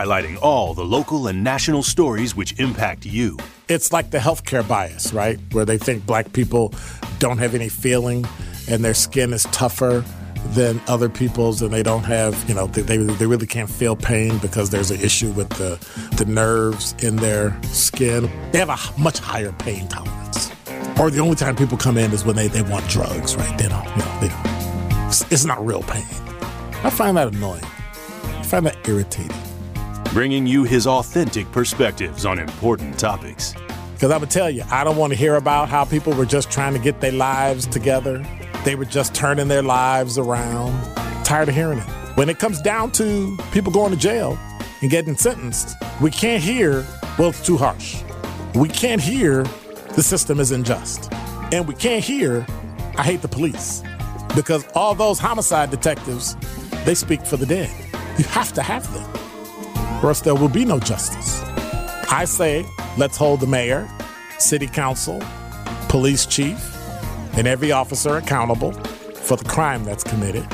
highlighting all the local and national stories which impact you. It's like the healthcare bias, right? Where they think black people don't have any feeling and their skin is tougher than other people's and they don't have, you know, they, they, really can't feel pain because there's an issue with the, the nerves in their skin. They have a much higher pain tolerance. Or the only time people come in is when they, they want drugs, right? They don't, you know, they don't. It's, it's not real pain. I find that annoying. I find that irritating. Bringing you his authentic perspectives on important topics. Because I would tell you, I don't want to hear about how people were just trying to get their lives together. They were just turning their lives around. Tired of hearing it. When it comes down to people going to jail and getting sentenced, we can't hear, well, it's too harsh. We can't hear the system is unjust. And we can't hear, I hate the police. Because all those homicide detectives, they speak for the dead. You have to have them, or else there will be no justice. I say, let's hold the mayor, city council, police chief, and every officer accountable for the crime that's committed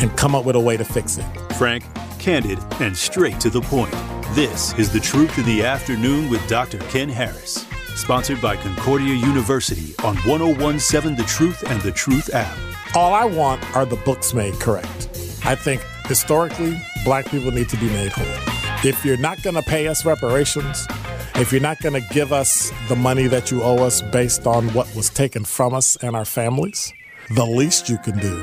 and come up with a way to fix it. Frank, candid, and straight to the point. This is The Truth in the Afternoon with Dr. Ken Harris. Sponsored by Concordia University on 1017 The Truth and The Truth app. All I want are the books made correct. I think historically, black people need to be made whole. If you're not going to pay us reparations, if you're not going to give us the money that you owe us based on what was taken from us and our families, the least you can do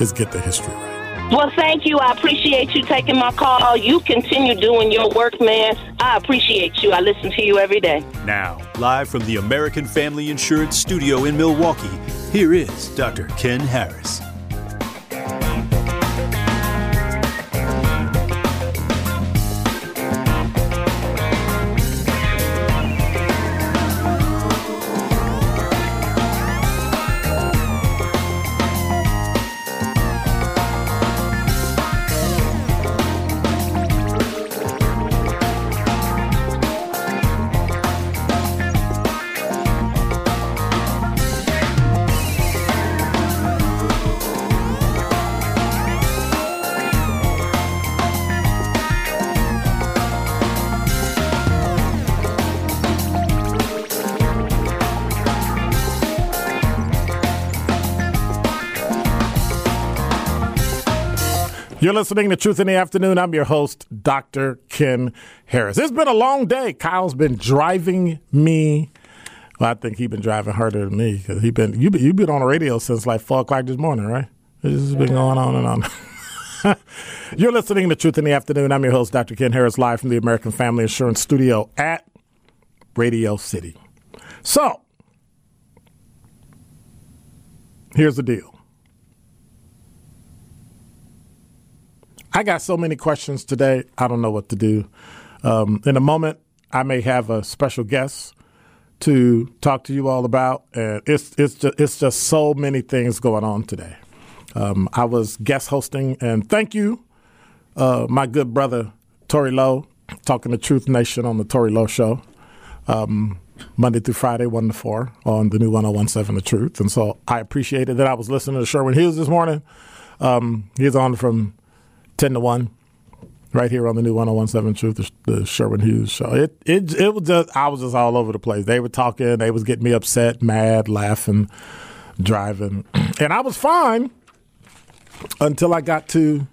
is get the history right. Well, thank you. I appreciate you taking my call. You continue doing your work, man. I appreciate you. I listen to you every day. Now, live from the American Family Insurance Studio in Milwaukee, here is Dr. Ken Harris. You're listening to Truth in the Afternoon. I'm your host, Dr. Ken Harris. It's been a long day. Kyle's been driving me. Well, I think he's been driving harder than me because he been you been you've been on the radio since like four o'clock this morning, right? This has been going on and on. You're listening to Truth in the Afternoon. I'm your host, Dr. Ken Harris, live from the American Family Insurance Studio at Radio City. So, here's the deal. I got so many questions today. I don't know what to do. Um, in a moment, I may have a special guest to talk to you all about, and it's it's just it's just so many things going on today. Um, I was guest hosting, and thank you, uh, my good brother Tori Lowe, talking to Truth Nation on the Tori Lowe Show, um, Monday through Friday, one to four on the new 1017 The Truth, and so I appreciated that. I was listening to Sherwin Hughes this morning. Um, he's on from 10 to 1 right here on the new 1017 Truth, the, Sherwin Hughes show. It, it, it was just, I was just all over the place. They were talking, they was getting me upset, mad, laughing, driving. And I was fine until I got to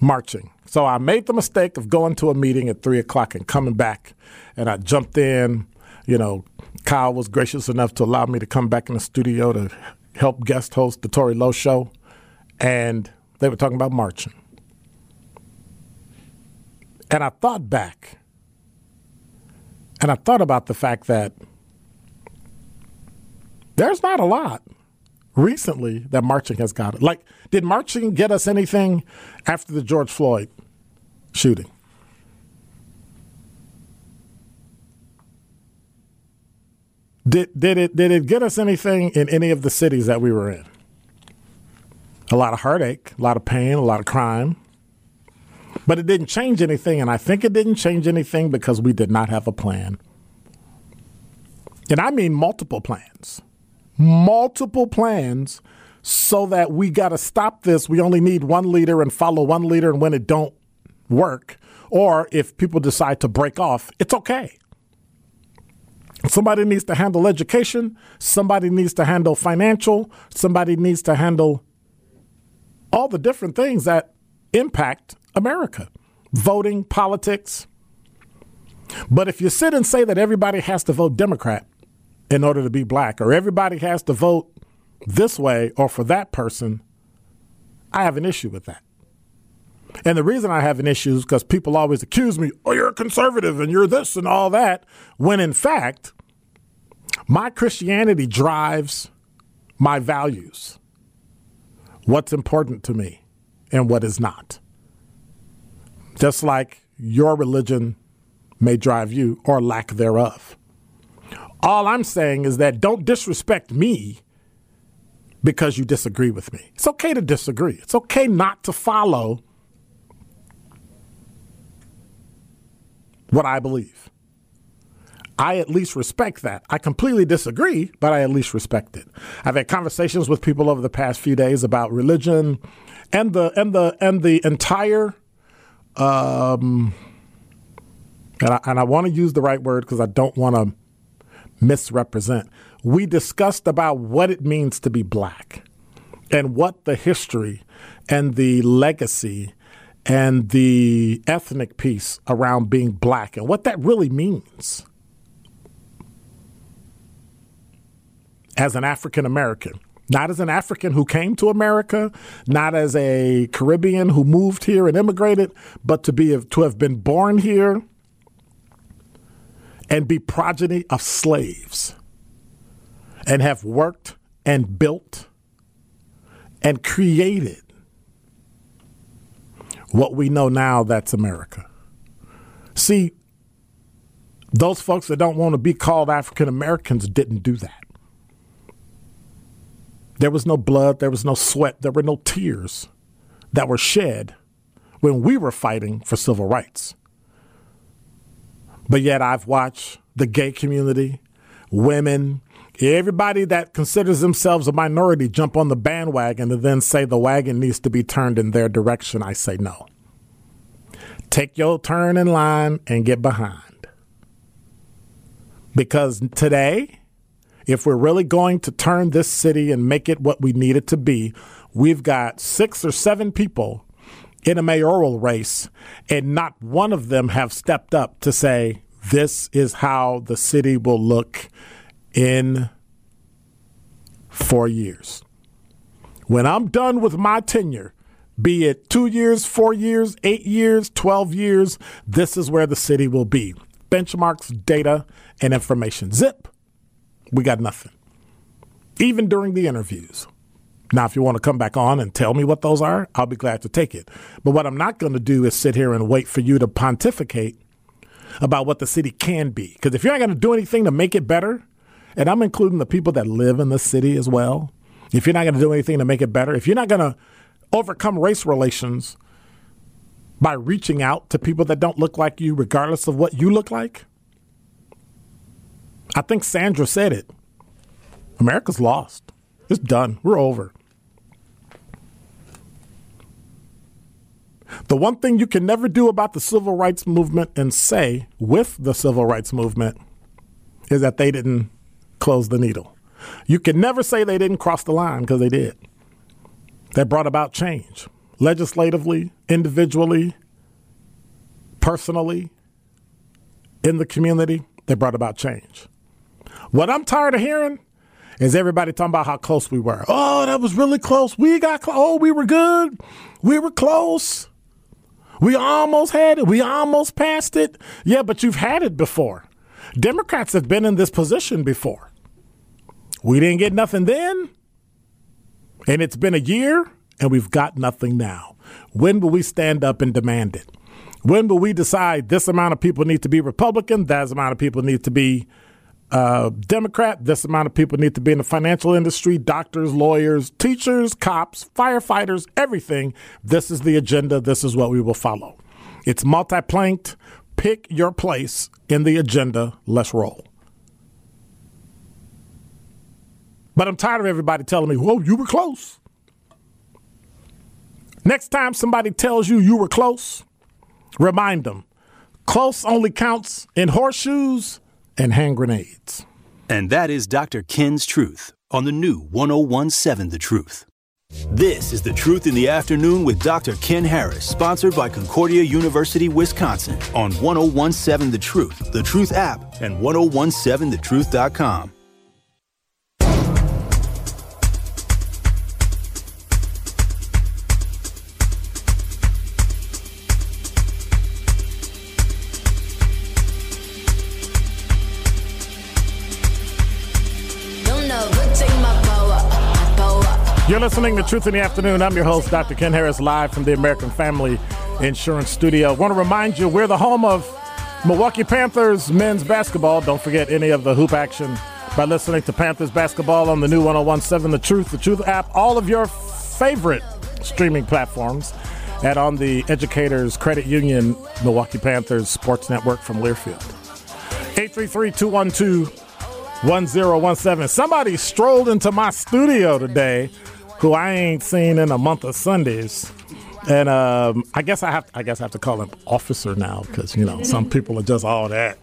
marching. So I made the mistake of going to a meeting at 3 o'clock and coming back. And I jumped in. You know, Kyle was gracious enough to allow me to come back in the studio to help guest host the Tori Lowe show. And they were talking about marching. And I thought back, and I thought about the fact that there's not a lot recently that marching has got. Like, did marching get us anything after the George Floyd shooting? Did, did it did it get us anything in any of the cities that we were in? A lot of heartache, a lot of pain, a lot of crime. But it didn't change anything, and I think it didn't change anything because we did not have a plan. And I mean multiple plans. Multiple plans so that we got to stop this. We only need one leader and follow one leader, and when it don't work or if people decide to break off, it's okay. Somebody needs to handle education, somebody needs to handle financial, somebody needs to handle all the different things that impact America voting, politics. But if you sit and say that everybody has to vote Democrat in order to be black, or everybody has to vote this way or for that person, I have an issue with that. And the reason I have an issue is because people always accuse me, oh, you're a conservative and you're this and all that, when in fact, my Christianity drives my values. What's important to me and what is not. Just like your religion may drive you or lack thereof. All I'm saying is that don't disrespect me because you disagree with me. It's okay to disagree. It's okay not to follow what I believe. I at least respect that. I completely disagree, but I at least respect it. I've had conversations with people over the past few days about religion and the and the and the entire um and I, and I want to use the right word because I don't want to misrepresent. We discussed about what it means to be black and what the history and the legacy and the ethnic piece around being black and what that really means as an African American. Not as an African who came to America, not as a Caribbean who moved here and immigrated, but to be to have been born here and be progeny of slaves and have worked and built and created what we know now that's America. See, those folks that don't want to be called African Americans didn't do that. There was no blood, there was no sweat, there were no tears that were shed when we were fighting for civil rights. But yet I've watched the gay community, women, everybody that considers themselves a minority jump on the bandwagon and then say the wagon needs to be turned in their direction. I say no. Take your turn in line and get behind. Because today, if we're really going to turn this city and make it what we need it to be, we've got six or seven people in a mayoral race, and not one of them have stepped up to say, this is how the city will look in four years. When I'm done with my tenure, be it two years, four years, eight years, 12 years, this is where the city will be. Benchmarks, data, and information. Zip. We got nothing. Even during the interviews. Now, if you want to come back on and tell me what those are, I'll be glad to take it. But what I'm not going to do is sit here and wait for you to pontificate about what the city can be. Because if you're not going to do anything to make it better, and I'm including the people that live in the city as well, if you're not going to do anything to make it better, if you're not going to overcome race relations by reaching out to people that don't look like you, regardless of what you look like, I think Sandra said it. America's lost. It's done. We're over. The one thing you can never do about the civil rights movement and say with the civil rights movement is that they didn't close the needle. You can never say they didn't cross the line because they did. They brought about change legislatively, individually, personally, in the community. They brought about change. What I'm tired of hearing is everybody talking about how close we were. Oh, that was really close. We got close. Oh, we were good. We were close. We almost had it. We almost passed it. Yeah, but you've had it before. Democrats have been in this position before. We didn't get nothing then, and it's been a year, and we've got nothing now. When will we stand up and demand it? When will we decide this amount of people need to be Republican, that amount of people need to be uh, Democrat, this amount of people need to be in the financial industry, doctors, lawyers, teachers, cops, firefighters, everything. This is the agenda. This is what we will follow. It's multi planked. Pick your place in the agenda. Let's roll. But I'm tired of everybody telling me, whoa, you were close. Next time somebody tells you you were close, remind them close only counts in horseshoes and hand grenades. And that is Dr. Ken's Truth on the new 1017 The Truth. This is The Truth in the Afternoon with Dr. Ken Harris, sponsored by Concordia University, Wisconsin, on 1017 The Truth, The Truth app, and 1017thetruth.com. listening to Truth in the Afternoon. I'm your host, Dr. Ken Harris, live from the American Family Insurance Studio. I want to remind you, we're the home of Milwaukee Panthers men's basketball. Don't forget any of the hoop action by listening to Panthers basketball on the new 1017 The Truth, The Truth app, all of your favorite streaming platforms, and on the Educators Credit Union Milwaukee Panthers Sports Network from Learfield. 833 212 1017. Somebody strolled into my studio today who I ain't seen in a month of Sundays. And um, I guess I have I guess I have to call him officer now because you know some people are just all that.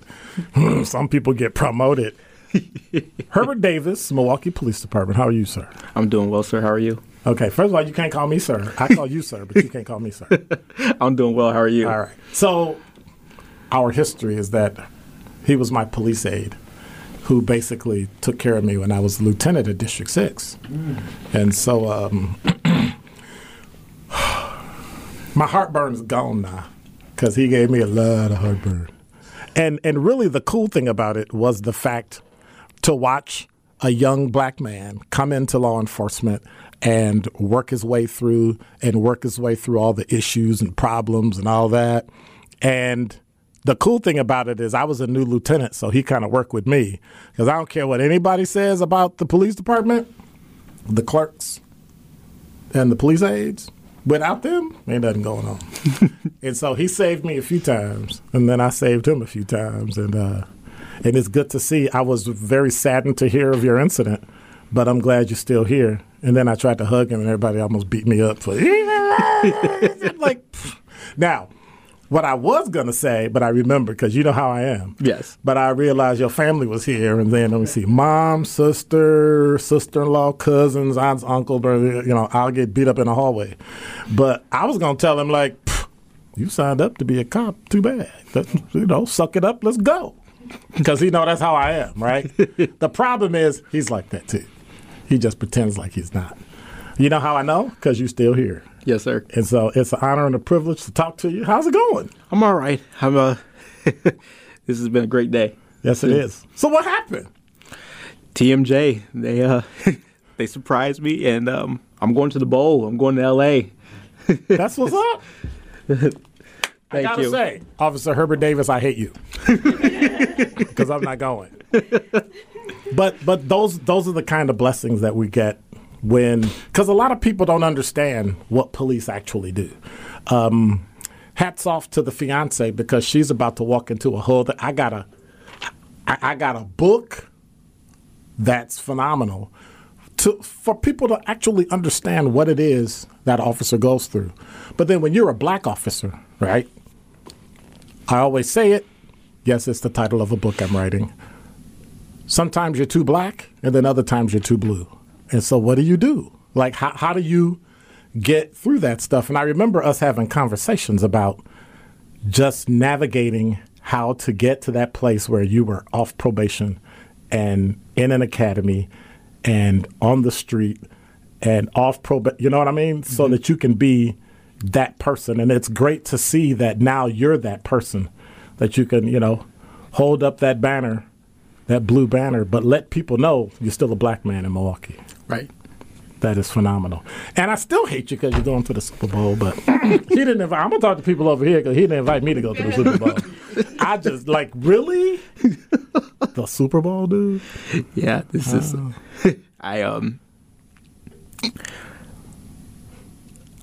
some people get promoted. Herbert Davis, Milwaukee Police Department. How are you, sir? I'm doing well, sir. How are you? Okay, first of all, you can't call me sir. I call you sir, but you can't call me sir. I'm doing well. How are you? All right. So, our history is that he was my police aide who basically took care of me when I was lieutenant at District 6. Mm. And so um, my heartburn's gone now because he gave me a lot of heartburn. And, and really, the cool thing about it was the fact to watch a young black man come into law enforcement and work his way through and work his way through all the issues and problems and all that. And the cool thing about it is I was a new lieutenant, so he kind of worked with me because I don't care what anybody says about the police department, the clerks, and the police aides. Without them, ain't nothing going on. and so he saved me a few times, and then I saved him a few times, and uh, and it's good to see. I was very saddened to hear of your incident, but I'm glad you're still here. And then I tried to hug him, and everybody almost beat me up for like. Now, what I was gonna say, but I remember because you know how I am. Yes. But I realized your family was here, and then let me see, mom, sister, sister-in-law, cousins, aunts, uncle. You know, I'll get beat up in the hallway. But I was gonna tell him like, you signed up to be a cop. Too bad. you know, suck it up. Let's go. Because you know that's how I am, right? the problem is he's like that too. He just pretends like he's not. You know how I know? Because you're still here. Yes, sir. And so it's an honor and a privilege to talk to you. How's it going? I'm all right. I'm uh this has been a great day. Yes, it is. So what happened? TMJ, they uh they surprised me and um I'm going to the bowl. I'm going to LA. That's what's up. I gotta you. say, Officer Herbert Davis, I hate you because I'm not going. but but those those are the kind of blessings that we get when because a lot of people don't understand what police actually do. Um, hats off to the fiance because she's about to walk into a whole. I got a, I, I got a book that's phenomenal to for people to actually understand what it is that officer goes through. But then when you're a black officer, right? I always say it. Yes, it's the title of a book I'm writing. Sometimes you're too black, and then other times you're too blue. And so, what do you do? Like, how, how do you get through that stuff? And I remember us having conversations about just navigating how to get to that place where you were off probation and in an academy and on the street and off probation. You know what I mean? Mm-hmm. So that you can be that person. And it's great to see that now you're that person that you can, you know, hold up that banner, that blue banner, but let people know you're still a black man in Milwaukee. Right. That is phenomenal. And I still hate you because you're going to the Super Bowl, but he didn't invite. I'm gonna talk to people over here because he didn't invite me to go to the Super Bowl. I just like really the Super Bowl, dude. Yeah, this is. Uh, I um.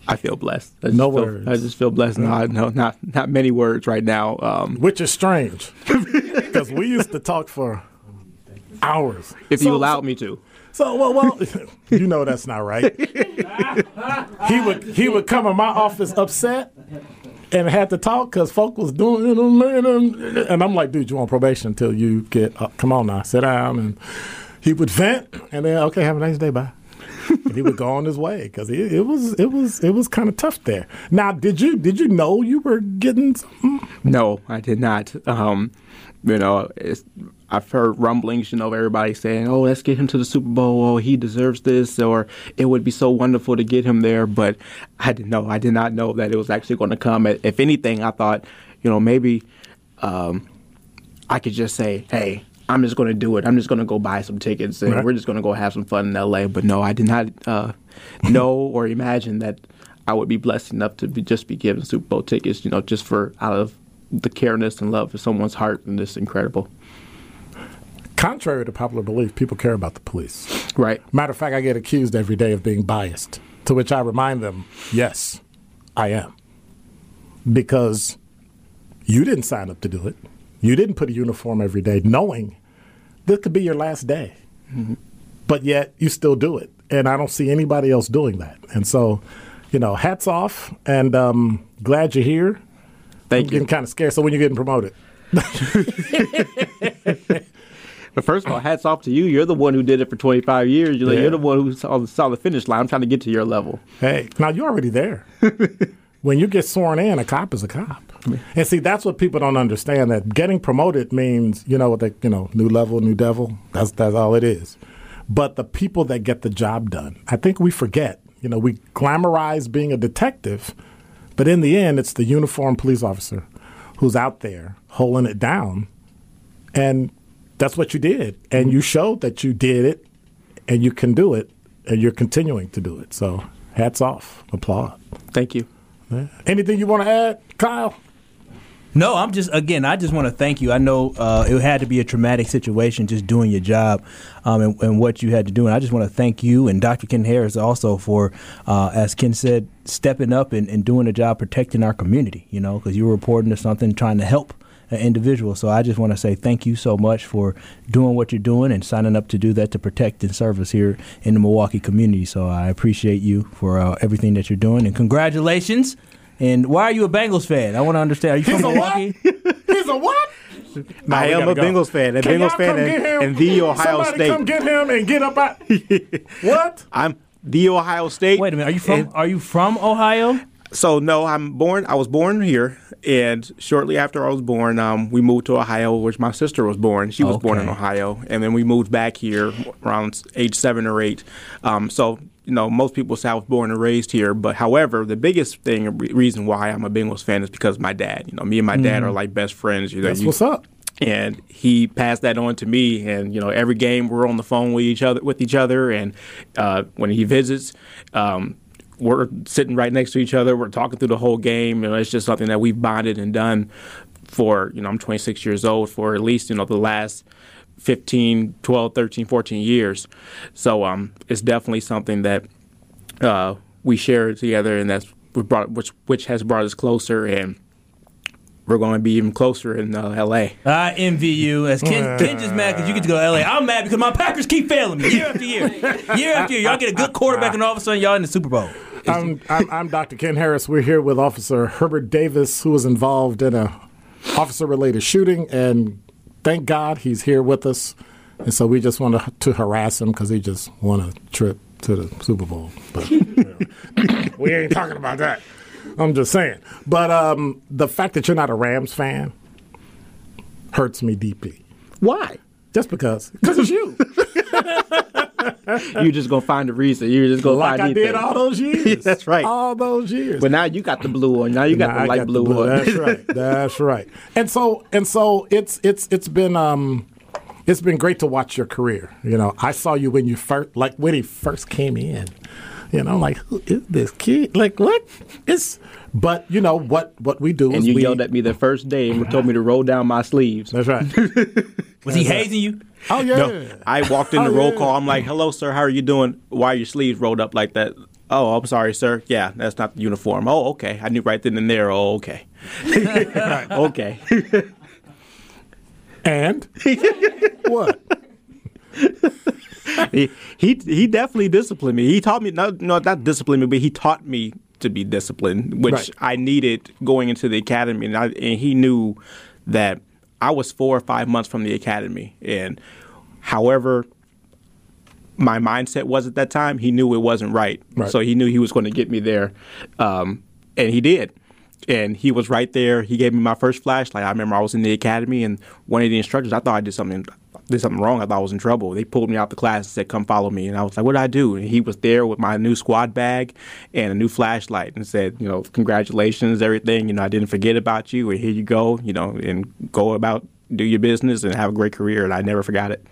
I feel blessed. I no feel, words. I just feel blessed. No, no, not not many words right now. Um, Which is strange because we used to talk for hours. If so, you allowed me to. So well, well, you know that's not right. he would he would come in my office upset, and had to talk because folk was doing it, and I'm like, dude, you on probation until you get. Uh, come on now, sit down, and he would vent, and then okay, have a nice day, bye. And he would go on his way because it, it, was it was it was kind of tough there. Now, did you did you know you were getting? Something? No, I did not. Um, you know, I've heard rumblings, you know, everybody saying, "Oh, let's get him to the Super Bowl. Oh, he deserves this," or "It would be so wonderful to get him there." But I didn't know. I did not know that it was actually going to come. If anything, I thought, you know, maybe um, I could just say, "Hey, I'm just going to do it. I'm just going to go buy some tickets and right. we're just going to go have some fun in LA." But no, I did not uh, know or imagine that I would be blessed enough to be, just be given Super Bowl tickets. You know, just for out of the careness and love for someone's heart, and it's incredible contrary to popular belief, people care about the police. Right. Matter of fact, I get accused every day of being biased, to which I remind them, yes, I am. Because you didn't sign up to do it. You didn't put a uniform every day knowing this could be your last day. Mm-hmm. But yet you still do it. And I don't see anybody else doing that. And so, you know, hats off and um, glad you're here. Thank I'm you. Getting kind of scared. So when you're getting promoted. But first of all, hats off to you. You're the one who did it for 25 years. You're, yeah. you're the one who saw the, saw the finish line. I'm trying to get to your level. Hey, now you're already there. when you get sworn in, a cop is a cop. And see, that's what people don't understand. That getting promoted means, you know, what they, you know, new level, new devil. That's that's all it is. But the people that get the job done, I think we forget. You know, we glamorize being a detective, but in the end, it's the uniformed police officer who's out there holding it down. And that's what you did, and you showed that you did it, and you can do it, and you're continuing to do it. So, hats off, applaud. Thank you. Yeah. Anything you want to add, Kyle? No, I'm just again. I just want to thank you. I know uh, it had to be a traumatic situation, just doing your job um, and, and, what you had to do. And I just want to thank you and Dr. Ken Harris also for, uh, as Ken said, stepping up and, and doing a job protecting our community. You know, because you were reporting to something, trying to help an individual. So I just want to say thank you so much for doing what you're doing and signing up to do that to protect and serve us here in the Milwaukee community. So I appreciate you for uh, everything that you're doing and congratulations. And why are you a Bengals fan? I want to understand. Are you He's from Milwaukee? He's a what? No, I am a go. Bengals fan, a Can Bengals fan, and, and, the Ohio Somebody State. Come get him and get up out. what? I'm the Ohio State. Wait a minute. Are you from? And, are you from Ohio? So no, I'm born. I was born here, and shortly after I was born, um, we moved to Ohio, which my sister was born. She was okay. born in Ohio, and then we moved back here around age seven or eight. Um, so you know, most people say I was born and raised here, but however, the biggest thing, reason why I'm a Bengals fan is because my dad. You know, me and my dad mm. are like best friends. You know, That's you, what's up and he passed that on to me and you know every game we're on the phone with each other with each other and uh, when he visits um, we're sitting right next to each other. We're talking through the whole game. You know, it's just something that we've bonded and done for, you know, I'm 26 years old for at least, you know, the last 15, 12, 13, 14 years. So um, it's definitely something that uh, we share together and that's brought, which, which has brought us closer and we're going to be even closer in uh, L.A. I envy you. As Ken, Ken just mad because you get to go to L.A. I'm mad because my Packers keep failing me year after year, year after year. Y'all get a good quarterback, and all of a sudden y'all in the Super Bowl. I'm, I'm, I'm Dr. Ken Harris. We're here with Officer Herbert Davis, who was involved in a officer-related shooting, and thank God he's here with us. And so we just want to, to harass him because he just won a trip to the Super Bowl. But we ain't talking about that. I'm just saying. But um, the fact that you're not a Rams fan hurts me deeply. Why? Just because. Because it's you. You're just gonna find a reason. You're just gonna like find I anything. did all those years. That's right. All those years. But now you got the blue one. Now you got now the light got blue, the blue, on. That's right. That's right. And so and so it's it's it's been um it's been great to watch your career. You know, I saw you when you first like when he first came in. You know, like who is this kid? Like what? It's but you know what what we do and is you we, yelled at me the first day and told me to roll down my sleeves. That's right. Was he hazing you? Oh yeah. No, I walked in the oh, roll yeah. call. I'm like, "Hello, sir. How are you doing? Why are your sleeves rolled up like that?" Oh, I'm sorry, sir. Yeah, that's not the uniform. Oh, okay. I knew right then and there. Oh, okay. okay. and what? he, he he definitely disciplined me. He taught me no no not disciplined me, but he taught me to be disciplined, which Right. I needed going into the academy, and, I, and he knew that I was four or five months from the academy, and however my mindset was at that time, he knew it wasn't right. Right. So he knew he was going to get me there, um, and he did. And he was right there. He gave me my first flashlight. I remember I was in the academy, and one of the instructors, I thought I did something did something wrong. I thought I was in trouble. They pulled me out the class and said, "Come follow me." And I was like, "What did I do?" And he was there with my new squad bag and a new flashlight, and said, "You know, congratulations, everything. You know, I didn't forget about you, and here you go. You know, and go about do your business and have a great career." And I never forgot it.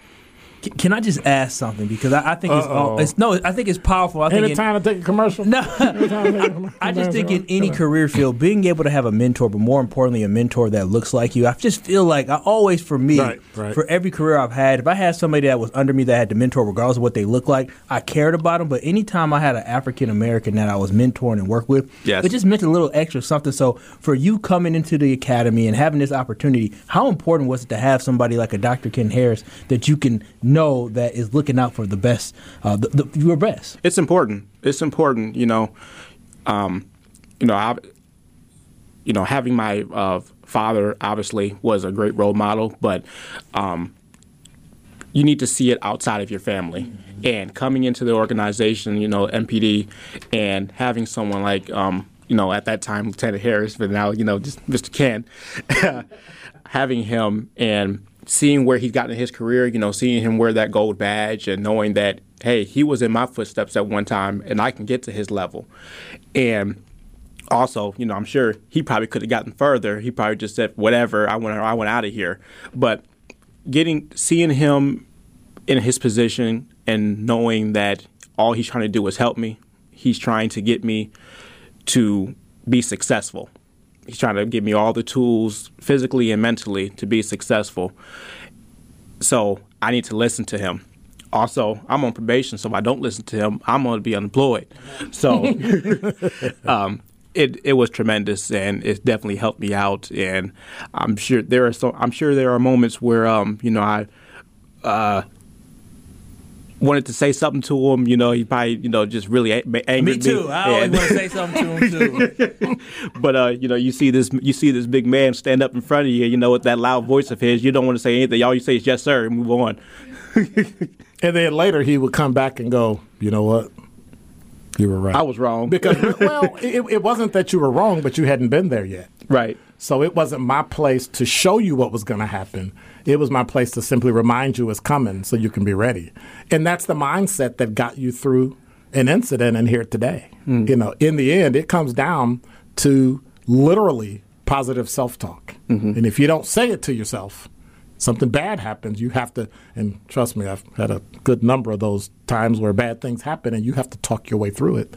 C- Can I just ask something because I, I think it's, Uh-oh. all, it's no, I think it's powerful. I think Any it- time to take a commercial? No, Any time to take a commercial? I just think in any career field, being able to have a mentor, but more importantly, a mentor that looks like you. I just feel like I always, for me, Right, right. for every career I've had, if I had somebody that was under me that had to mentor, regardless of what they look like, I cared about them. But anytime I had an African American that I was mentoring and worked with, Yes. it just meant a little extra something. So for you coming into the academy and having this opportunity, how important was it to have somebody like a Dr. Ken Harris that you can know that is looking out for the best, uh, the, the, your best? It's important. It's important. You know, um, you know, I, you know, having my uh, father obviously was a great role model, but um, you need to see it outside of your family. And coming into the organization, you know, MPD, and having someone like, um, you know, at that time Lieutenant Harris, but now you know just Mr. Ken, having him and seeing where he's gotten in his career, you know, seeing him wear that gold badge and knowing that, hey, he was in my footsteps at one time and I can get to his level. And also, you know, I'm sure he probably could have gotten further. He probably just said, whatever, I went, I went out of here. But getting, seeing him in his position and knowing that all he's trying to do is help me, he's trying to get me to be successful. He's trying to give me all the tools physically and mentally to be successful. So I need to listen to him. Also, I'm on probation, so if I don't listen to him, I'm going to be unemployed. So um, it it was tremendous, and it definitely helped me out. And I'm sure there are so I'm sure there are moments where um, you know I uh, wanted to say something to him. You know, he probably you know just really a- ma- angered Me too. I always And- want to say something to him too. but uh, you know, you see this, you see this big man stand up in front of you. You know, with that loud voice of his, you don't want to say anything. All you say is "yes, sir," and move on. And then later he would come back and go, you know what? You were right. I was wrong because well, it, it wasn't that you were wrong, but you hadn't been there yet. right. So it wasn't my place to show you what was going to happen. It was my place to simply remind you it's coming so you can be ready. And that's the mindset that got you through an incident and here today. Hmm. You know, in the end, it comes down to literally positive self talk. Mm-hmm. And if you don't say it to yourself, something bad happens, you have to, and trust me, I've had a good number of those times where bad things happen and you have to talk your way through it.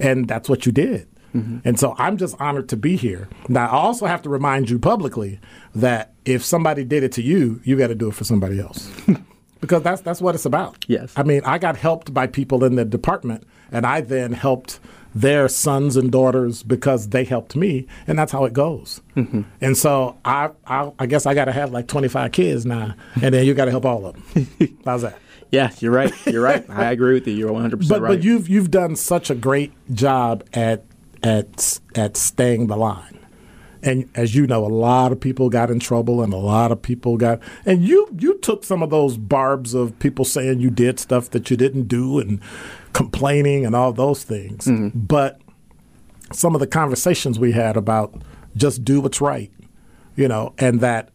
And that's what you did. Mm-hmm. And so I'm just honored to be here. Now, I also have to remind you publicly that if somebody did it to you, you got to do it for somebody else. because that's that's what it's about. Yes. I mean, I got helped by people in the department, and I then helped their sons and daughters because they helped me, and that's how it goes. Mm-hmm. And so I, I, I guess I got to have like 25 kids now, and then you got to help all of them. How's that? Yeah, you're right. You're right. I agree with you. You're 100 percent But right. but you've you've done such a great job at at at staying the line. And as you know, a lot of people got in trouble, and a lot of people got. And you you took some of those barbs of people saying you did stuff that you didn't do, and complaining and all those things. But some of the conversations we had about just do what's right, you know, and that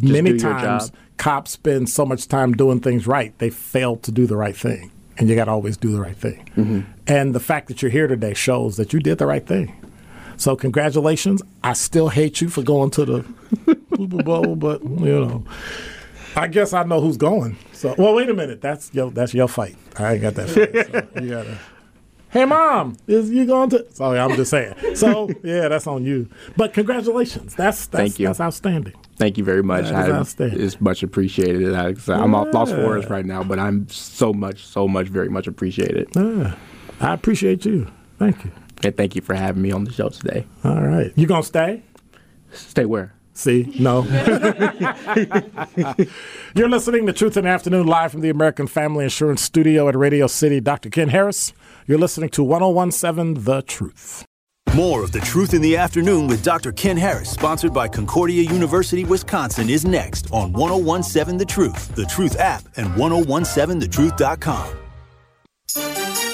many times cops spend so much time doing things right, they fail to do the right thing. And you got to always do the right thing. Mm-hmm. And the fact that you're here today shows that you did the right thing. So congratulations. I still hate you for going to the Super Bowl, but you know, I guess I know who's going. So, well, wait a minute. That's your that's your fight. I ain't got that fight. So you gotta. Hey, mom, is you going to? Sorry, I'm just saying. So, yeah, that's on you. But congratulations. That's that's Thank you. that's outstanding. Thank you very much. That is I, outstanding. it's much appreciated. I, I'm off lost for words right now, but I'm so much, so much, very much appreciated. Yeah, I appreciate you. Thank you. And thank you for having me on the show today. All right, you gonna stay? Stay where? See, no. You're listening to Truth in the Afternoon live from the American Family Insurance Studio at Radio City. Dr. Ken Harris, You're listening to 1017 The Truth. More of The Truth in the Afternoon with Dr. Ken Harris, sponsored by Concordia University, Wisconsin, is next on 1017 The Truth, The Truth app, and 1017thetruth.com.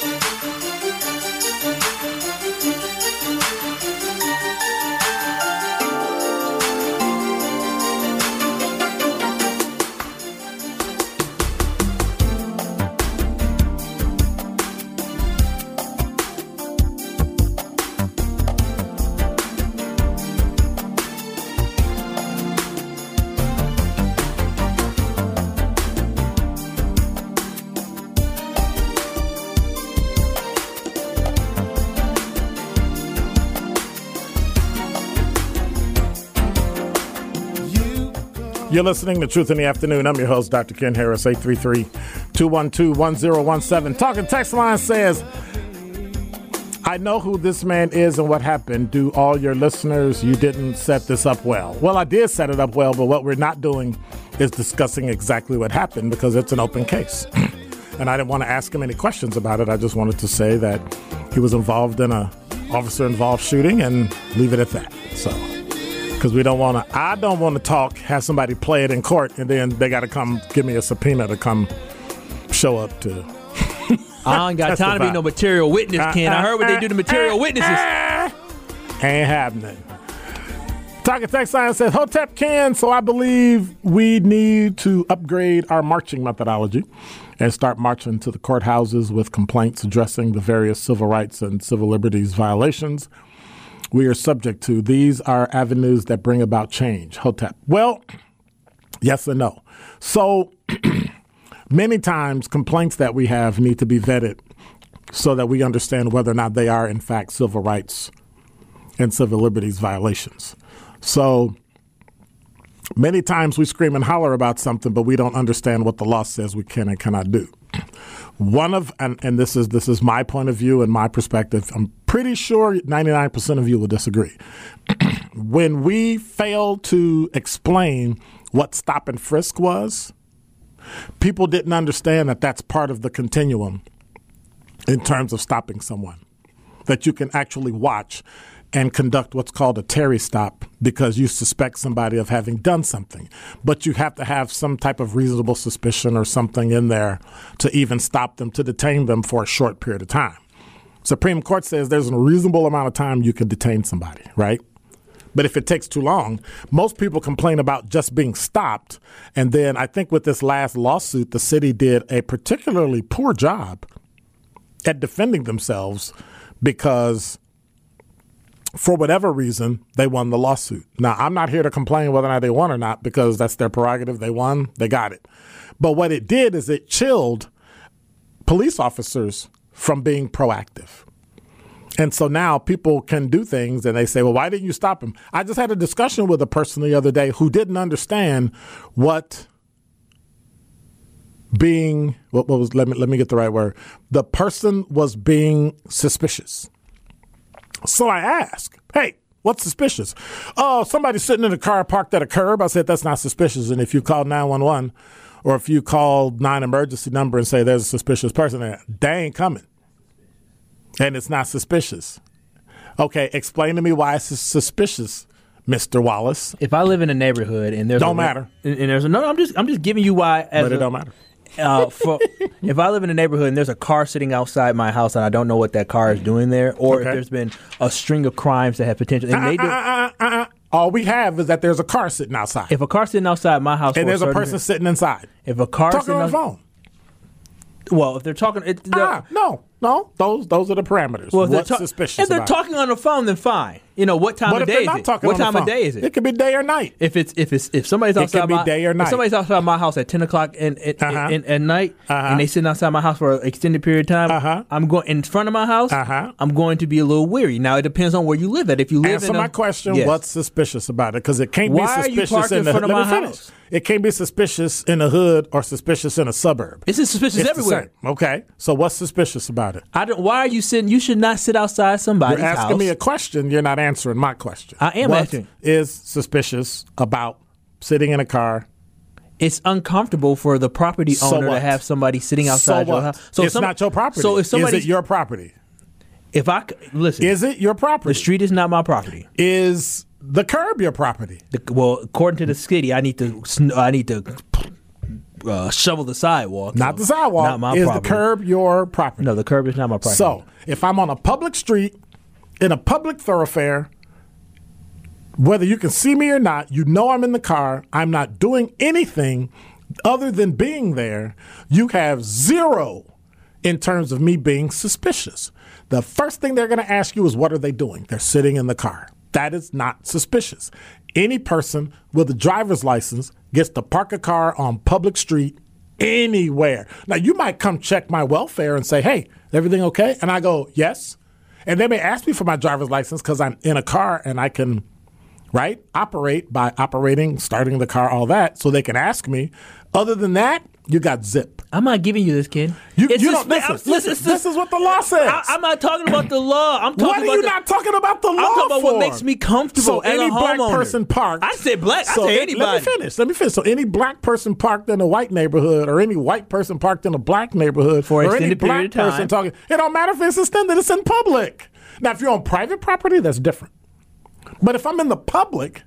You're listening to Truth in the Afternoon. I'm your host, Dr. Ken Harris, 833 212 1017. Talking text line says, I know who this man is and what happened. Do all your listeners, you didn't set this up well. Well, I did set it up well, but what we're not doing is discussing exactly what happened because it's an open case. and I didn't want to ask him any questions about it. I just wanted to say that he was involved in a officer involved shooting and leave it at that. So because we don't want to. I don't want to talk, have somebody play it in court, and then they got to come give me a subpoena to come show up to. I ain't got time to be no material witness, Ken. I heard what they do to material witnesses. Ain't happening. Talking text line says Hotep Ken, so I believe we need to upgrade our marching methodology and start marching to the courthouses with complaints addressing the various civil rights and civil liberties violations we are subject to. These are avenues that bring about change. Hotep. Well, yes and no. So many times complaints that we have need to be vetted so that we understand whether or not they are in fact civil rights and civil liberties violations. So many times we scream and holler about something, but we don't understand what the law says we can and cannot do. One of and, and this is this is my point of view and my perspective. I'm pretty sure 99% of you will disagree. when we failed to explain what stop and frisk was, people didn't understand that that's part of the continuum in terms of stopping someone. That you can actually watch and conduct what's called a Terry stop because you suspect somebody of having done something. But you have to have some type of reasonable suspicion or something in there to even stop them, to detain them for a short period of time. Supreme Court says there's a reasonable amount of time you can detain somebody, right? But if it takes too long, most people complain about just being stopped. And then I think with this last lawsuit, the city did a particularly poor job at defending themselves because for whatever reason, they won the lawsuit. Now, I'm not here to complain whether or not they won or not because that's their prerogative. They won, they got it. But what it did is it chilled police officers from being proactive. And so now people can do things and they say, well, why didn't you stop him? I just had a discussion with a person the other day who didn't understand what being what, was let me let me get the right word. The person was being suspicious. So I asked, hey, what's suspicious? Oh, somebody's sitting in a car parked at a curb. I said, that's not suspicious. And if you call 911 or if you call nine emergency number and say there's a suspicious person there, they ain't coming. And it's not suspicious. Okay, explain to me why it's suspicious, Mr. Wallace. If I live in a neighborhood and there's don't a, matter, and, and there's a, no, I'm just I'm just giving you why. As but it a, don't matter. uh, for, if I live in a neighborhood and there's a car sitting outside my house and I don't know what that car is doing there, or Okay. if there's been a string of crimes that have potential, and they do, Uh, uh, uh, uh. All we have is that there's a car sitting outside, if a car sitting outside my house, and there's a certain- person sitting inside if a car talking sitting on the phone. well, if they're talking, it, Ah, no, no, those those are the parameters. well, if they're, What's ta- suspicious if they're it? talking on the phone, then fine. You know what time What of day is it? What the time of day is it? It could be day or night. If it's if it's if somebody's outside my day or night. if somebody's outside my house at ten o'clock in, in, Uh-huh. in- at night Uh-huh. and they sitting outside my house for an extended period of time, Uh-huh. I'm going in front of my house. Uh-huh. I'm going to be a little weary. Now it depends on where you live at. If you live Answer in a, my question. Yes. What's suspicious about it? Because it can't Why are be you suspicious parked in the front hood. of Let my me finish. house? It can't be suspicious in a hood or suspicious in a suburb. Is suspicious It's the everywhere. Okay. So what's suspicious about it? I don't. Why are you sitting? You should not sit outside somebody's You're asking house. me a question. You're not answering my question. I am What answering. Is suspicious about sitting in a car it's uncomfortable for the property So owner to have somebody sitting outside so your house. So it's some- not your property. So if somebody, is it your property? if I listen, Is it your property? the street is not my property. is the curb your property? The, well, according to the city, I need to I need to uh, shovel the sidewalk. Not So, the sidewalk. Not my is property. the curb your property? No, the curb is not my property. So if I'm on a public street in a public thoroughfare, whether you can see me or not, you know I'm in the car. I'm not doing anything other than being there. You have zero in terms of me being suspicious. The first thing they're going to ask you is what are they doing? They're sitting in the car. That is not suspicious. Any person with a driver's license gets to park a car on public street anywhere. Now you might come check my welfare and say, "Hey, everything okay?" And I go, "Yes." And they may ask me for my driver's license because I'm in a car and I can, right, operate by operating, starting the car, all that. So they can ask me. Other than that, you got zip. I'm not giving you this, kid. You, It's you don't listen. Listen this is what the law says. I, I'm not talking about the law. I'm talking what are about you the, not talking about the law I'm talking about what makes me comfortable So any black homeowner. person parked. I said black. I so said it- anybody. Let me finish. Let me finish. So any black person parked in a white neighborhood, or any white person parked in a black neighborhood, For or any black period of person talking, it don't matter if it's extended. It's in public. Now, if you're on private property, that's different. But if I'm in the public,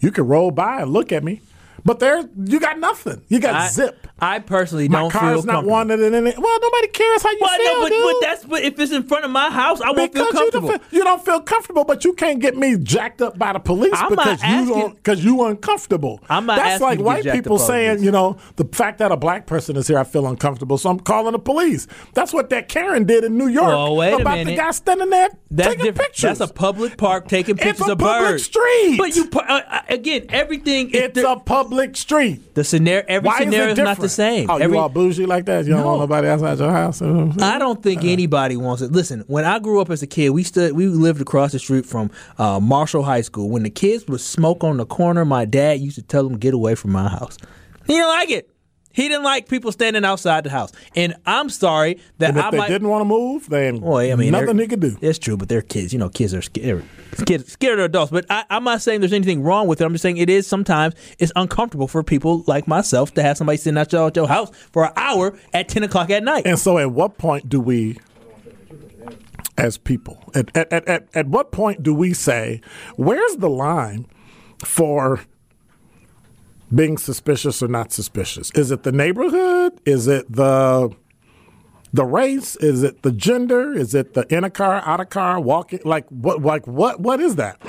you can roll by and look at me. But there, you got nothing. You got I, zip. I personally My don't feel car's not wanted in any. Well, nobody cares how you Well, feel, no, but, dude. but that's but if it's in front of my house, I won't because feel comfortable. You don't, feel, you don't feel comfortable, but you can't get me jacked up by the police I'm because you don't because you uncomfortable. I'm not That's like you to get white people up by the saying, you know, the fact that a black person is here, I feel uncomfortable, so I'm calling the police. That's what that Karen did in New York Well, wait a about the guy standing there That's taking different. pictures. That's a public park taking pictures It's a of public birds. street. But you uh, uh, again, everything. it's a public street. the scenario. Every Why scenario is is not the same. Oh, every, you all bougie like that? You don't No. want nobody outside your house? I don't think anybody wants it. Listen, when I grew up as a kid, we stood, we lived across the street from uh, Marshall High School. When the kids would smoke on the corner, my dad used to tell them, "Get away from my house." He didn't like it. He didn't like people standing outside the house. And I'm sorry that And if I they might. didn't want to move, then Well, I mean, nothing he could do. It's true, but they're kids. You know, kids are scared. Scared, scared of adults. But I, I'm not saying there's anything wrong with it. I'm just saying it is sometimes it's uncomfortable for people like myself to have somebody sitting out your, at your house for an hour at 10 o'clock at night. And so, at what point do we, as people, at, at, at, at what point do we say, where's the line for being suspicious or not suspicious? Is it the neighborhood? Is it the the race? Is it the gender? Is it the in a car, out of car, walking? Like what? Like what? What is that?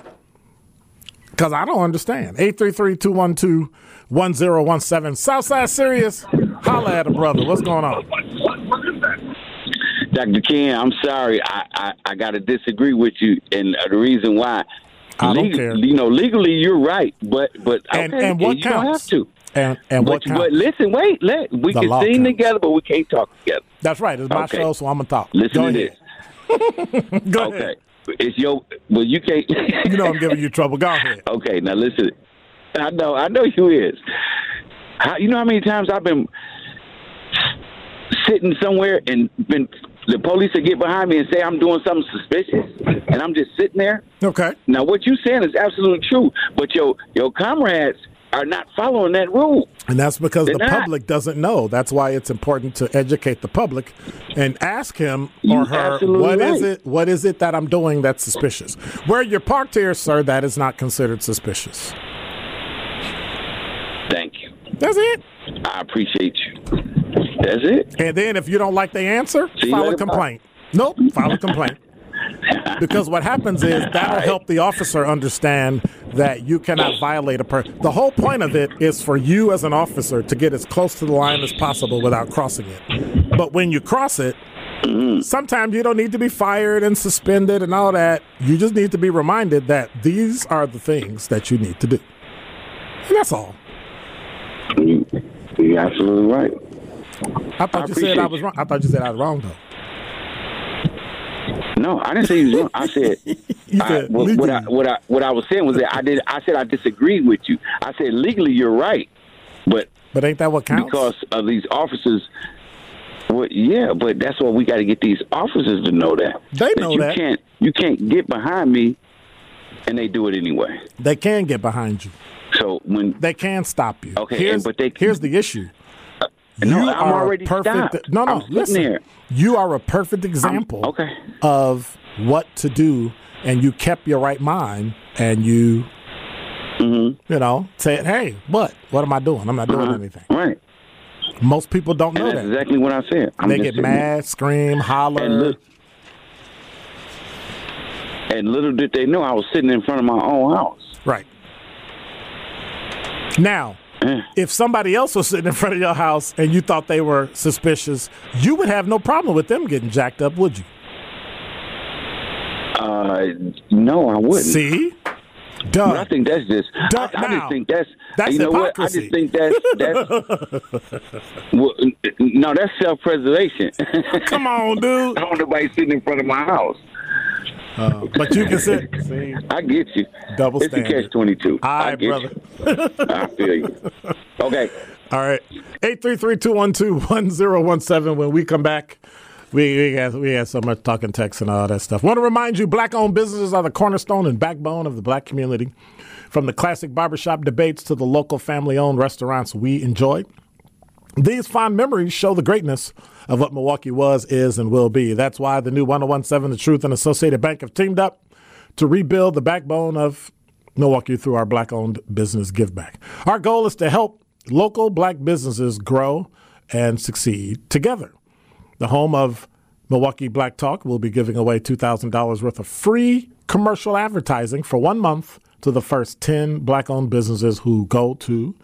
Because I don't understand. 833-212-1017. Southside Sirius. Holla at a brother. What's going on? Dr. Ken, I'm sorry. I, I, I got to disagree with you, and the reason why. I don't Legal- care. You know, legally you're right, but but okay, and what you counts? don't have to. And, and what but, counts? but listen, wait, let we The can sing counts. together, but we can't talk together. That's right. It's my Okay. show, so I'm gonna talk. Listen Go to ahead. this. Go Okay, ahead. it's your well, you can't. You know I'm giving you trouble. Go ahead. Okay, now listen. I know, I know you is. How, you know how many times I've been sitting somewhere and been the police will get behind me and say I'm doing something suspicious, and I'm just sitting there. Okay. Now, what you're saying is absolutely true, but your your comrades are not following that rule. And that's because the They're not. public doesn't know. That's why it's important to educate the public and ask him or You her what is right. it what is it that I'm doing that's suspicious. Where you're parked here, sir, that is not considered suspicious. That's it. I appreciate you. That's it. And then if you don't like the answer, See file a complaint. Nope, file a complaint. Because what happens is that'll help the officer understand that you cannot violate a person. The whole point of it is for you as an officer to get as close to the line as possible without crossing it. But when you cross it, mm-hmm. sometimes you don't need to be fired and suspended and all that. You just need to be reminded that these are the things that you need to do. And that's all. You, you're absolutely right. I thought I you said I was wrong. I thought you said I was wrong though. No, I didn't say you was wrong. I said, I, said what, what, I, what I what I was saying was that I did. I said I disagreed with you. I said legally you're right, but But ain't that what counts? because of these officers. Well, yeah, but that's why we got to get these officers to know that. They know that you that. can't you can't get behind me and they do it anyway. They can get behind you. So when They can stop you. Okay, here's, but they- here's the issue. no, you I'm are already perfect. stopped. No, no, I'm listen. there. You are a perfect example okay. of what to do, and you kept your right mind, and you, Mm-hmm. you know, said, "Hey, what? What am I doing? I'm not doing Uh-huh. anything." Right. Most people don't And know that's that. exactly what I said. I'm they get mad, scream, holler. And look, and little did they know I was sitting in front of my own house. Right. Now, Eh. if somebody else was sitting in front of your house and you thought they were suspicious, you would have no problem with them getting jacked up, would you? Uh, no, I wouldn't. See? But Done. I think that's just. Done. I, I Now, just think that's. that's you know hypocrisy. what? I just think that's that's. well, no, that's self-preservation. Come on, dude. I don't want nobody sitting in front of my house. Uh, but you can sit. See? I get you. Double it's standard. a catch twenty-two. All I right, get brother. you. I feel you. Okay. All right. 833-212-1017. When we come back, we we had, we had so much talking text and all that stuff. Want to remind you, black-owned businesses are the cornerstone and backbone of the black community. From the classic barbershop debates to the local family-owned restaurants we enjoyed. These fond memories show the greatness of what Milwaukee was, is, and will be. That's why the new 1017 The Truth and Associated Bank have teamed up to rebuild the backbone of Milwaukee through our black owned business give back. Our goal is to help local black businesses grow and succeed together. The home of Milwaukee Black Talk will be giving away $2,000 worth of free commercial advertising for one month to the first 10 black owned businesses who go to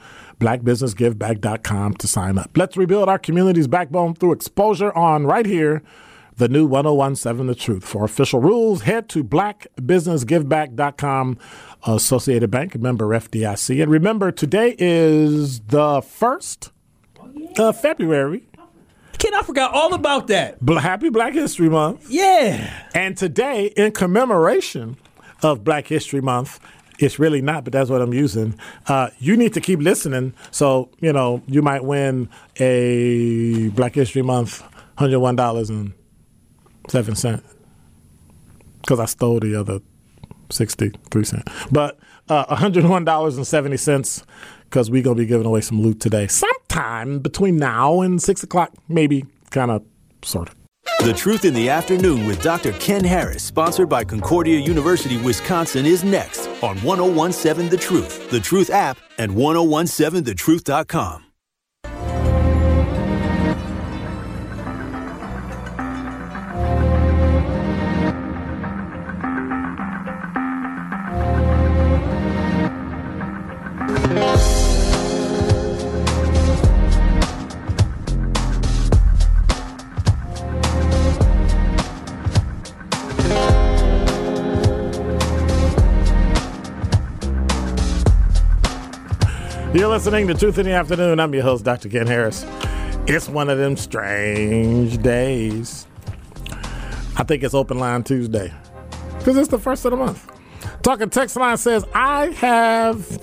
blackbusinessgiveback.com to sign up. Let's rebuild our community's backbone through exposure on right here, the new 1017 The Truth. For official rules, head to blackbusinessgiveback.com, Associated Bank, member FDIC. And remember, today is the 1st of February. Ken, I forgot all about that. Happy Black History Month. Yeah. And today, in commemoration of Black History Month, it's really not, but that's what I'm using. Uh, you need to keep listening. So, you know, you might win a Black History Month $101.07 because I stole the other 63 cents. But uh, $101.70 because we're going to be giving away some loot today. Sometime between now and 6 o'clock, maybe, kind of, sort of. The Truth in the Afternoon with Dr. Ken Harris, sponsored by Concordia University, Wisconsin, is next on 1017 The Truth, The Truth app, and 1017thetruth.com. listening to Truth in the Afternoon. I'm your host, Dr. Ken Harris. It's one of them strange days. I think it's open line Tuesday because it's the first of the month. Talking text line says, I have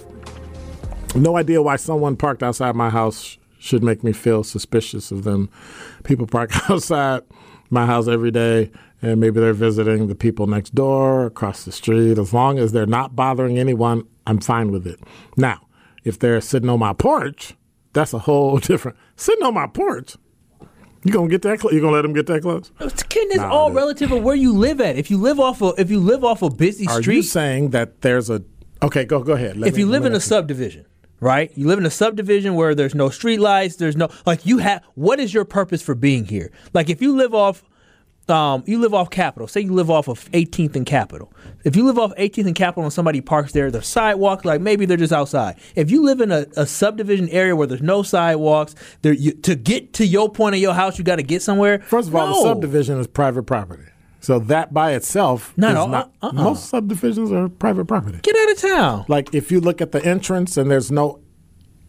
no idea why someone parked outside my house should make me feel suspicious of them. People park outside my house every day, and maybe they're visiting the people next door, across the street. As long as they're not bothering anyone, I'm fine with it. Now, if they're sitting on my porch, that's a whole different. Sitting on my porch, you gonna get that? Cl- you gonna let them get that close? Ken, it's Nah, all relative of where you live at. If you live off a if you live off a busy Are street, you saying that there's a? Okay, go go ahead. Let if me- you live in a subdivision, right? You live in a subdivision where there's no street lights, there's no like you have. What is your purpose for being here? Like if you live off, um, you live off Capitol. Say you live off of 18th and Capitol. If you live off 18th and Capitol and somebody parks there, there's sidewalk, Like maybe they're just outside. If you live in a, a subdivision area where there's no sidewalks, there you, to get to your point of your house, you got to get somewhere. First of all, No. the subdivision is private property, so that by itself No, not. uh-uh. Most subdivisions are private property. Get out of town. Like if you look at the entrance and there's no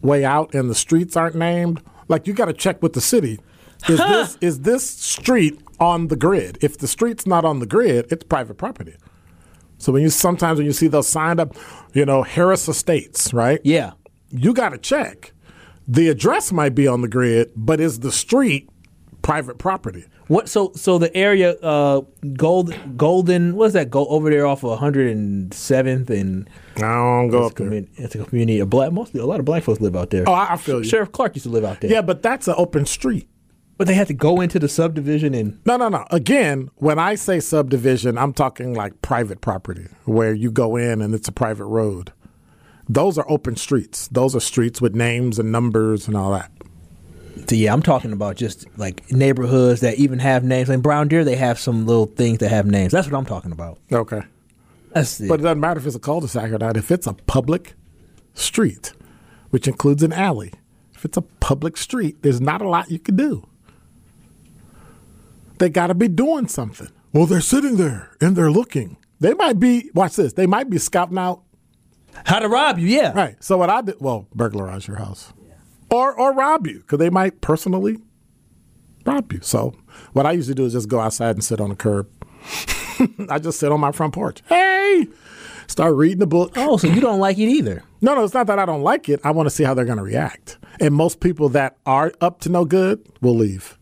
way out and the streets aren't named, like you got to check with the city. Is this is this street on the grid? If the street's not on the grid, it's private property. So when you sometimes when you see those signed up, you know Harris Estates, right? Yeah. You got to check. The address might be on the grid, but is the street private property? What? So so the area, uh, gold, golden. What's that? Go over there off of 107th and I don't go it's up a, there. community, it's a community of black. Mostly a lot of black folks live out there. Oh, I, I feel you. Sheriff Clarke used to live out there. Yeah, but that's an open street. But they had to go into the subdivision and No, no, no. Again, when I say subdivision, I'm talking like private property where you go in and it's a private road. Those are open streets. Those are streets with names and numbers and all that. So yeah, I'm talking about just like neighborhoods that even have names. Like Brown Deer, they have some little things that have names. That's what I'm talking about. Okay. That's it. But it doesn't matter if it's a cul-de-sac or not. If it's a public street, which includes an alley, if it's a public street, there's not a lot you can do. They got to be doing something. Well, they're sitting there and they're looking. They might be, watch this, they might be scouting out. How to rob you? Yeah. Right. So what I did, well, burglarize your house. Or, or rob you, because they might personally rob you. So what I usually do is just go outside and sit on the curb. I just sit on my front porch. Hey, start reading the book. Oh, so you don't like it either? No, no, it's not that I don't like it. I want to see how they're going to react. And most people that are up to no good will leave,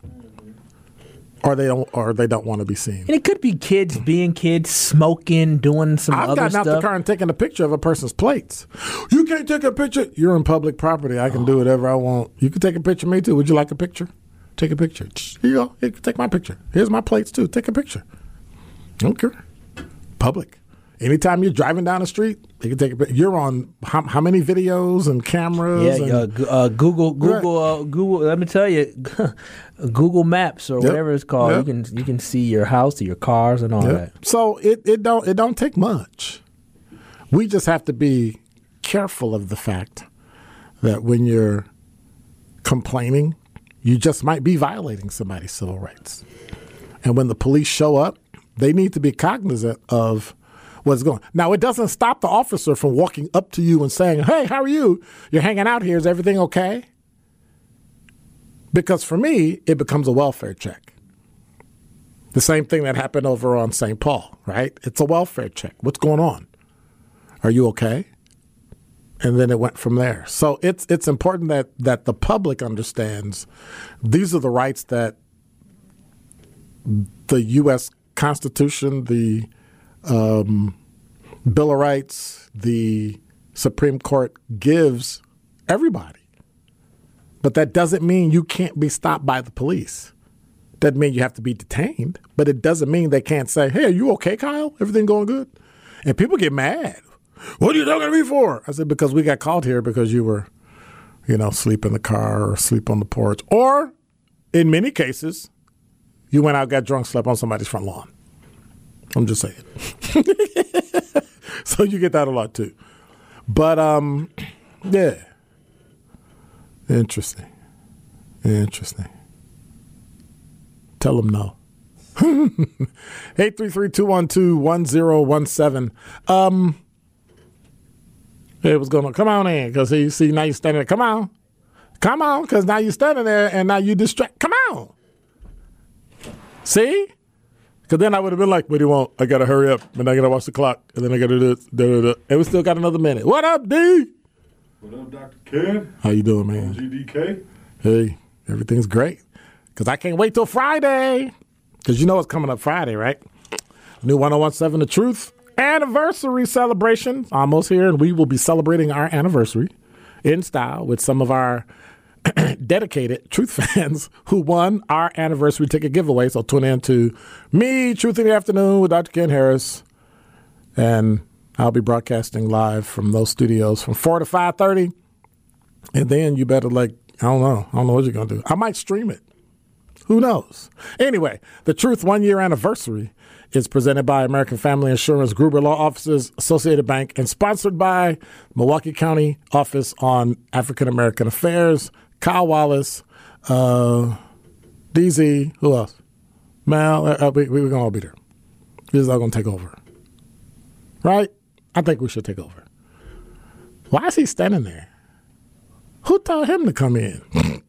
or they don't, or they don't want to be seen. And it could be kids being kids, smoking, doing some I've gotten out the car and taken a picture of a person's plates. You can't take a picture. You're in public property. I can do whatever I want. You can take a picture of me too. Would you like a picture? Take a picture. Here you go. Here, take my picture. Here's my plates too. Take a picture. Don't care. Public. Anytime you're driving down the street, you can take a. You're on how, how many videos and cameras? Yeah, and, uh, uh, Google, Google, uh, Google. Let me tell you, Google Maps or Yep. whatever it's called. Yep. You can you can see your house, your cars, and all Yeah. that. So it, it don't it don't take much. We just have to be careful of the fact that when you're complaining, you just might be violating somebody's civil rights. And when the police show up, they need to be cognizant of what's going. Now it doesn't stop the officer from walking up to you and saying, "Hey, how are you? You're hanging out here. Is everything okay?" Because for me, it becomes a welfare check. The same thing that happened over on St. Paul, right? It's a welfare check. What's going on? Are you okay? And then it went from there. So it's it's important that that the public understands these are the rights that the U.S. Constitution, the um, Bill of Rights, the Supreme Court gives everybody. But that doesn't mean you can't be stopped by the police. Doesn't mean you have to be detained, but it doesn't mean they can't say, "Hey, are you okay, Kyle? Everything going good?" And people get mad. What are you talking to me for? I said because we got called here because you were, you know, sleep in the car or sleep on the porch, or in many cases, you went out, got drunk, slept on somebody's front lawn. I'm just saying. so you get that a lot too. But um, yeah, interesting, interesting. Tell them no. 833-212-1017. Um, hey, what's going on? Come on in, because you see now you're standing there. Come on. Come on, because now you're standing there and now you distract. Come on. See? Because then I would have been like, what do you want? I got to hurry up, and I got to watch the clock, and then I got to do this, da, da, da. and we still got another minute. What up, D? What up, Dr. Ken? How you doing, man? GDK? Hey, everything's great. Because I can't wait till Friday. Because you know what's coming up Friday, right? New 1017 The Truth anniversary celebration. Almost here, and we will be celebrating our anniversary in style with some of our dedicated Truth fans who won our anniversary ticket giveaway. So tune in to me, Truth in the Afternoon with Dr. Ken Harris. And I'll be broadcasting live from those studios from 4 to 5.30. And then you better like, I don't know. I don't know what you're going to do. I might stream it. Who knows? Anyway, the Truth one year anniversary is presented by American Family Insurance, Gruber Law Offices, Associated Bank, and sponsored by Milwaukee County Office on African American Affairs, Kyle Wallace, uh, DZ, who else? Mal, uh, uh, we, we, we're going to all be there. This is all going to take over. Right? I think we should take over. Why is he standing there? Who told him to come in?